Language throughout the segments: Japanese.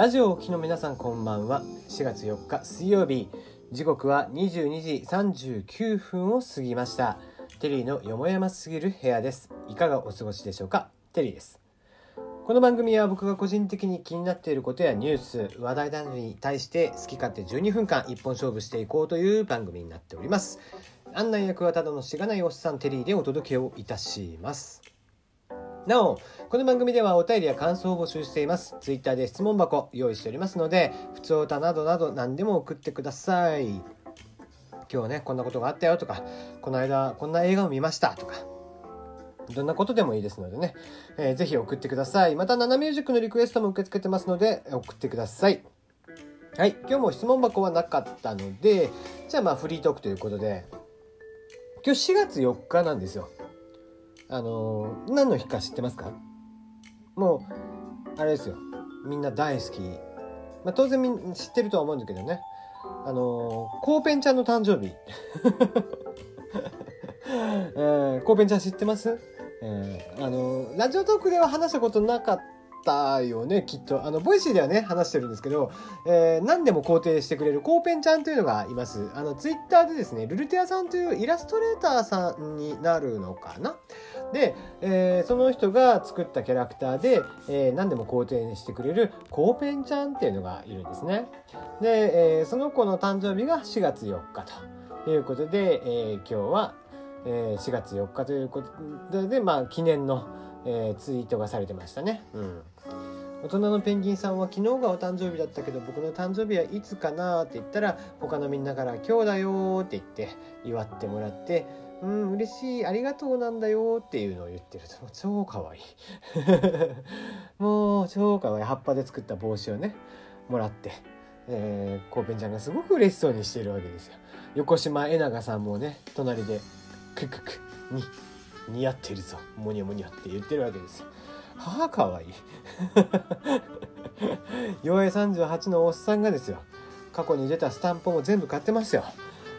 ラジオをお聞きの皆さんこんばんは。4月4日水曜日。時刻は22時39分を過ぎました。テリーのよもやますぎる部屋です。いかがお過ごしでしょうか？テリーです。この番組は僕が個人的に気になっていることやニュース話題などに対して好き勝手12分間一本勝負していこうという番組になっております。案内役はただのしがないおっさんテリーでお届けをいたします。なお、この番組ではお便りや感想を募集しています。ツイッターで質問箱用意しておりますので、普通歌などなど何でも送ってください。今日ね、こんなことがあったよとか、この間こんな映画を見ましたとか、どんなことでもいいですのでね、えー、ぜひ送ってください。また、ナナミュージックのリクエストも受け付けてますので、送ってください。はい、今日も質問箱はなかったので、じゃあまあフリートークということで、今日4月4日なんですよ。あのー、何の日か知ってますか？もうあれですよ。みんな大好き、まあ、当然みん知ってるとは思うんだけどね。あのー、コーペンちゃんの誕生日、えー、コーペンちゃん知ってます、えー、あのー、 Radiotalk では話したことなかったたよねきっと。あの Voicy ではね話してるんですけど、えー、何でも肯定してくれるコーペンちゃんというのがいます。あのツイッターでですねるるてあさんというイラストレーターさんになるのかな。で、えー、その人が作ったキャラクターで、えー、何でも肯定してくれるコーペンちゃんっていうのがいるんですね。で、えー、その子の誕生日が4月4日ということで、えー、今日は、えー、4月4日ということでまあ記念のえー、ツイートがされてましたね。うん。大人のペンギンさんは昨日がお誕生日だったけど僕の誕生日はいつかなって言ったら他のみんなから「今日だよ」って言って祝ってもらって「うん嬉しいありがとうなんだよ」っていうのを言ってると超かわい。い もう超かわい。い葉っぱで作った帽子をねもらって、えー、コーペンちゃんがすごく嬉しそうにしてるわけですよ。横島えながさんもね隣でクククに似合ってるぞ。モニョモニョって言ってるわけですよ。はあかわいい。妖艶38のおっさんがですよ。過去に出たスタンプも全部買ってますよ。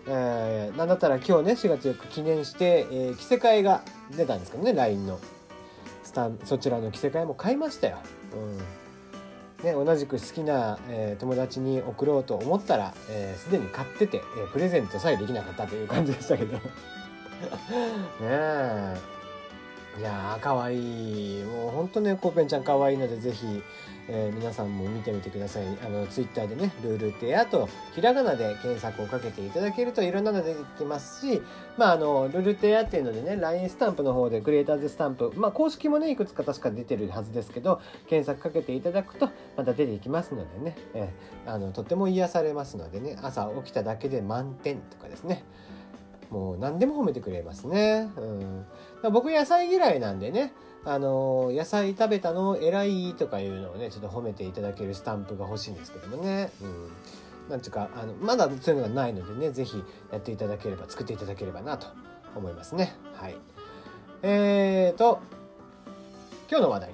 えー、なんだったら今日ね4月4日記念して、えー、着せ替えが出たんですけどね LINE の。スタンそちらの着せ替えも買いましたよ、うん。ね、同じく好きな、えー、友達に送ろうと思ったらすで、に買ってて、えー、プレゼントさえできなかったという感じでしたけど。ねえ。いやーかわい。いもうほんとねコーペンちゃんかわいいのでぜひ、えー、皆さんも見てみてください。あのツイッターでねルールテアとひらがなで検索をかけていただけるといろんなの出てきますしまああのルールテアっていうのでね LINE スタンプの方でクリエイターズスタンプまあ公式もねいくつか確か出てるはずですけど検索かけていただくとまた出てきますのでね、えー、あのとっても癒されますのでね朝起きただけで満点とかですね。もう何でも褒めてくれますね。うん、僕野菜嫌いなんでね、あの野菜食べたの偉いとかいうのをね、ちょっと褒めていただけるスタンプが欲しいんですけどもね。うん。なんていうかあのまだそういうのがないのでね是非やっていただければ作っていただければなと思いますね。はい。えーと今日の話題。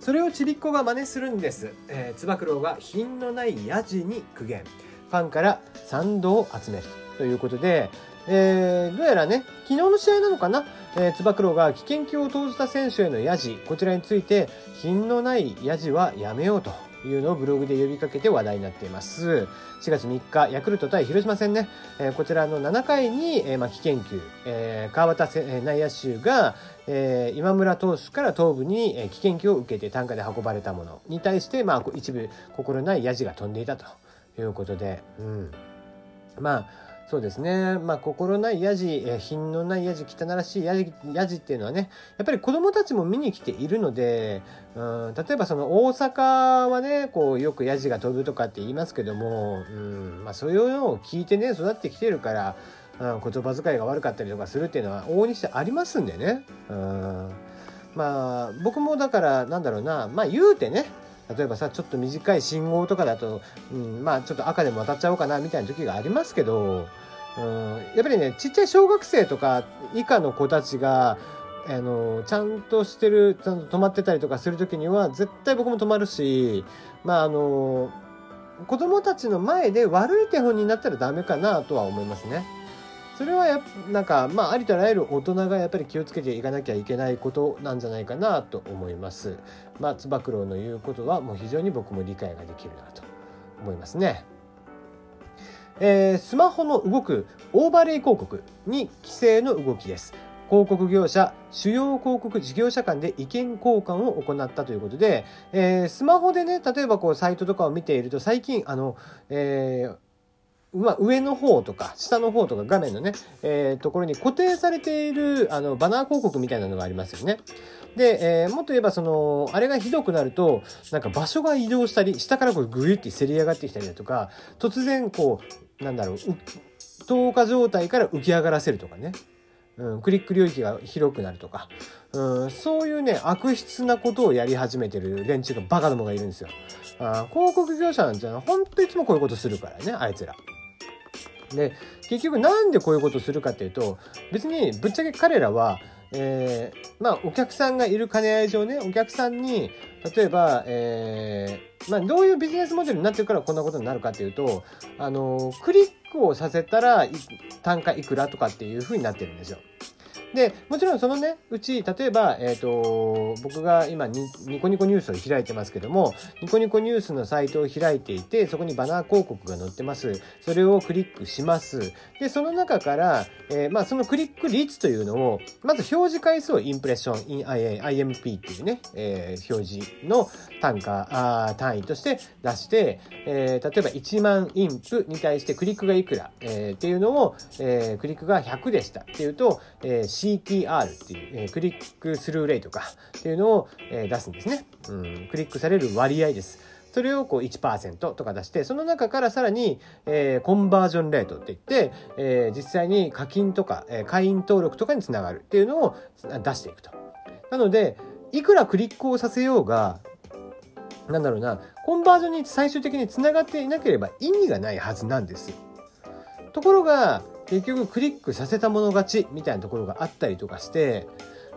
それをちびっこが真似するんです、えー、つば九郎が品のないヤジに苦言。ファンから賛同を集めるということでえー、どうやらね、昨日の試合なのかな、えー、つば九郎が危険球を投じた選手へのヤジ、こちらについて、品のないヤジはやめようというのをブログで呼びかけて話題になっています。4月3日、ヤクルト対広島戦ね、えー、こちらの7回に、えーまあ、危険球、えー、川端、えー、内野手が、えー、今村投手から頭部に、えー、危険球を受けて担架で運ばれたもの。に対して、まあ、一部心ないヤジが飛んでいたということで、うん。まあ、そうですね。まあ、心ないヤジ、品のないヤジ、汚らしいヤジ、ヤジっていうのはね、やっぱり子供たちも見に来ているので、うん、例えばその大阪はね、こう、よくヤジが飛ぶとかって言いますけども、うん、まあ、そういうのを聞いてね、育ってきてるから、うん、言葉遣いが悪かったりとかするっていうのは往々にしてありますんでね。うん、まあ、僕もだから、なんだろうな、まあ、言うてね、例えばさちょっと短い信号とかだと、うん、まあちょっと赤でも渡っちゃおうかなみたいな時がありますけど、うん、やっぱりねちっちゃい小学生とか以下の子たちがあのちゃんとしてるちゃんと止まってたりとかする時には絶対僕も止まるしまああの子供たちの前で悪い手本になったらダメかなとは思いますね。それはやなんかまあありとあらゆる大人がやっぱり気をつけていかなきゃいけないことなんじゃないかなと思います。まあつば九郎の言うことはもう非常に僕も理解ができるなと思いますね。えー、スマホの動くオーバーレイ広告に規制の動きです。広告業者、主要広告事業者間で意見交換を行ったということで、えー、スマホでね、例えばこうサイトとかを見ていると最近、あの、えーまあ、上の方とか下の方とか画面のね、えー、ところに固定されているあのバナー広告みたいなのがありますよね。で、えー、もっと言えばそのあれがひどくなるとなんか場所が移動したり下からこうグイってせり上がってきたりだとか突然こうなんだろう透過状態から浮き上がらせるとかね。うん、クリック領域が広くなるとか、うん、そういうね悪質なことをやり始めてる連中がバカどもがいるんですよ。あ広告業者なんてのは本当いつもこういうことするからねあいつら。で結局なんでこういうことをするかっていうと別にぶっちゃけ彼らは、えー、まあお客さんがいる兼ね合い上ねお客さんに例えば、えー、まあ、どういうビジネスモデルになってるからこんなことになるかっていうとあのクリックをさせたら単価いくらとかっていうふうになってるんですよ。で、もちろんそのね、うち、例えば、えっ、ー、と、僕が今ニ、ニコニコニュースを開いてますけども、ニコニコニュースのサイトを開いていて、そこにバナー広告が載ってます。それをクリックします。で、その中から、えー、まあ、そのクリック率というのを、まず表示回数をインプレッション、IMP っていうね、えー、表示の単価、あ単位として出して、えー、例えば1万インプに対してクリックがいくら、えー、っていうのを、えー、クリックが100でしたっていうと、えー CTR っていう、えー、クリックスルーレイとかっていうのを、えー、出すんですね、うん。クリックされる割合です。それをこう1%とか出して、その中からさらに、えー、コンバージョンレートって言って、えー、実際に課金とか、えー、会員登録とかにつながるっていうのを出していくと。なので、いくらクリックをさせようが、なんだろうな、コンバージョンに最終的につながっていなければ意味がないはずなんです。ところが、結局クリックさせたもの勝ちみたいなところがあったりとかして、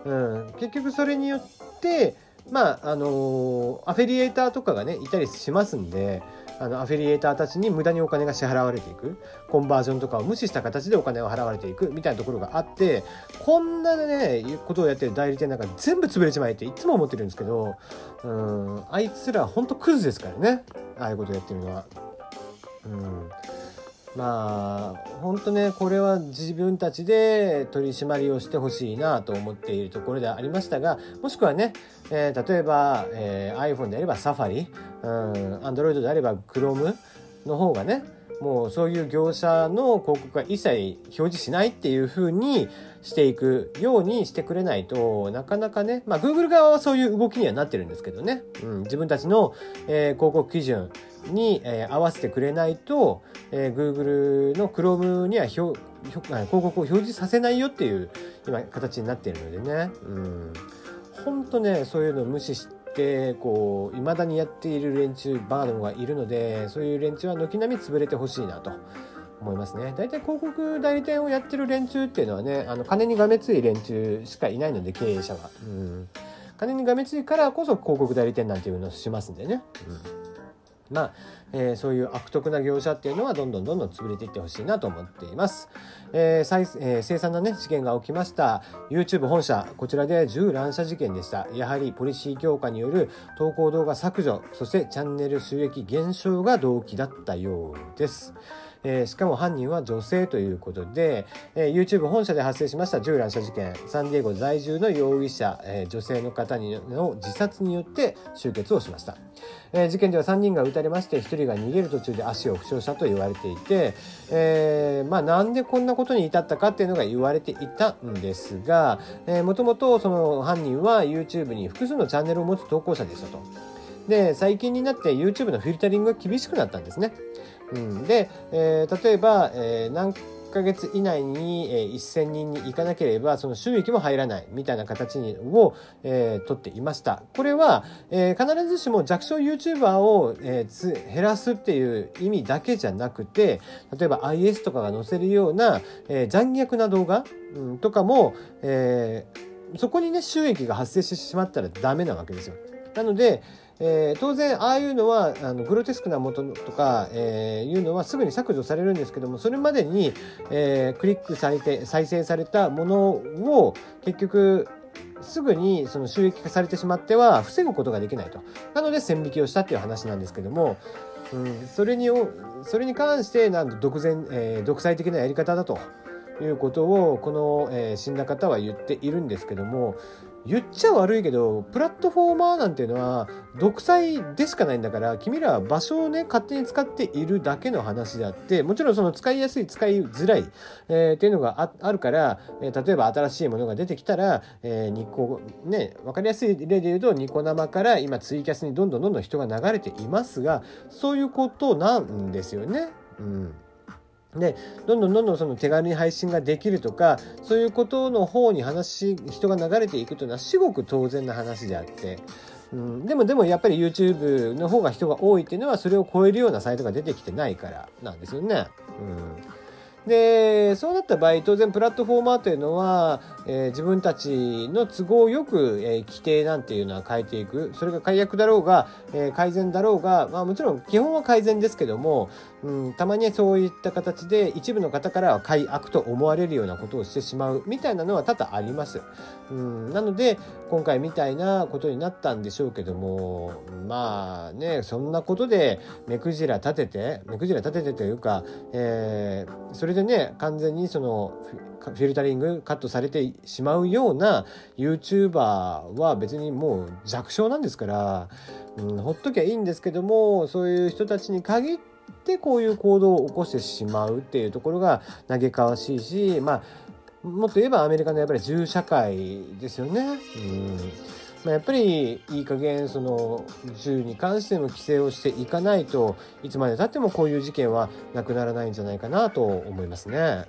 うん、結局それによってまああのアフィリエーターとかがねいたりしますんであのアフィリエーターたちに無駄にお金が支払われていく。コンバージョンとかを無視した形でお金を払われていくみたいなところがあってこんなねことをやってる代理店なんか全部潰れちまえっていつも思ってるんですけどうん。あいつらほんとクズですからね。ああいうことやってるのは。うん。まあ本当ねこれは自分たちで取り締まりをしてほしいなと思っているところでありましたがもしくはね、えー、例えば、えー、iPhone であれば Safari、Android であれば Chrome の方がねもうそういう業者の広告が一切表示しないっていう風にしていくようにしてくれないとなかなかねまあ Google 側はそういう動きにはなってるんですけどね、うん、自分たちの、えー、広告基準に、えー、合わせてくれないと、えー、Google の Chrome には広告を表示させないよっていう今形になっているのでね、うん、本当ねそういうのを無視してこう未だにやっている連中バードがいるのでそういう連中は軒並み潰れてほしいなと。思いますね。大体広告代理店をやってる連中っていうのはね、あの金にがめつい連中しかいないので経営者は。うん、金にがめついからこそ広告代理店なんていうのをしますんでね。うんまあ、えー、そういう悪徳な業者っていうのはどんどんどんどん潰れていってほしいなと思っています。えー再えー、凄惨なね、事件が起きました YouTube 本社、こちらで銃乱射事件でした。やはりポリシー強化による投稿動画削除、そしてチャンネル収益減少が動機だったようです。えー、しかも犯人は女性ということで、えー、YouTube 本社で発生しました銃乱射事件サンディエゴ在住の容疑者、えー、女性の方にの自殺によって終結をしました、えー、事件では3人が撃たれまして1人が逃げる途中で足を負傷したと言われていて、えー、まあなんでこんなことに至ったかっていうのが言われていたんですが、もともとその犯人は YouTube に複数のチャンネルを持つ投稿者でしたと。で最近になって YouTube のフィルタリングが厳しくなったんですね。うん、で、えー、例えば、えー、何ヶ月以内に、えー、1000人に行かなければその収益も入らないみたいな形にを、えー、取っていました。これは、えー、必ずしも弱小 YouTuber を、えー、減らすっていう意味だけじゃなくて例えば IS とかが載せるような、えー、残虐な動画、うん、とかも、えー、そこにね収益が発生してしまったらダメなわけですよ。なので、えー、当然ああいうのはあのグロテスクなものとか、えー、いうのはすぐに削除されるんですけどもそれまでに、えー、クリックされて再生されたものを結局すぐにその収益化されてしまっては防ぐことができないと。なので線引きをしたっていう話なんですけども、うん、それにそれに関してなん独善、えー、独裁的なやり方だということをこの、えー、死んだ方は言っているんですけども言っちゃ悪いけどプラットフォーマーなんていうのは独裁でしかないんだから君らは場所をね勝手に使っているだけの話であってもちろんその使いやすい使いづらい、えー、っていうのがあるから、えー、例えば新しいものが出てきたら、えー、ニコね分かりやすい例で言うとニコ生から今ツイキャスにどんどんどんどん人が流れていますがそういうことなんですよね。うんでどんどんどんどんその手軽に配信ができるとかそういうことの方に話人が流れていくというのは至極当然な話であって、うん、でもでもやっぱり YouTube の方が人が多いっていうのはそれを超えるようなサイトが出てきてないからなんですよね。うんでそうなった場合当然プラットフォーマーというのは、えー、自分たちの都合よく、えー、規定なんていうのは変えていくそれが解約だろうが、えー、改善だろうが、まあ、もちろん基本は改善ですけども、うん、たまにそういった形で一部の方からは改悪と思われるようなことをしてしまうみたいなのは多々あります。うん、なので今回みたいなことになったんでしょうけどもまあねそんなことで目くじら立てて目くじら立ててというか、えー、それでね完全にそのフィルタリングカットされてしまうような YouTuber は別にもう弱小なんですから、うん、ほっときゃいいんですけどもそういう人たちに限っててこういう行動を起こしてしまうっていうところが嘆かわしいしまあもっと言えばアメリカのやっぱり銃社会ですよね。うんまあ、やっぱりいい加減その銃に関しての規制をしていかないといつまでたってもこういう事件はなくならないんじゃないかなと思いますね。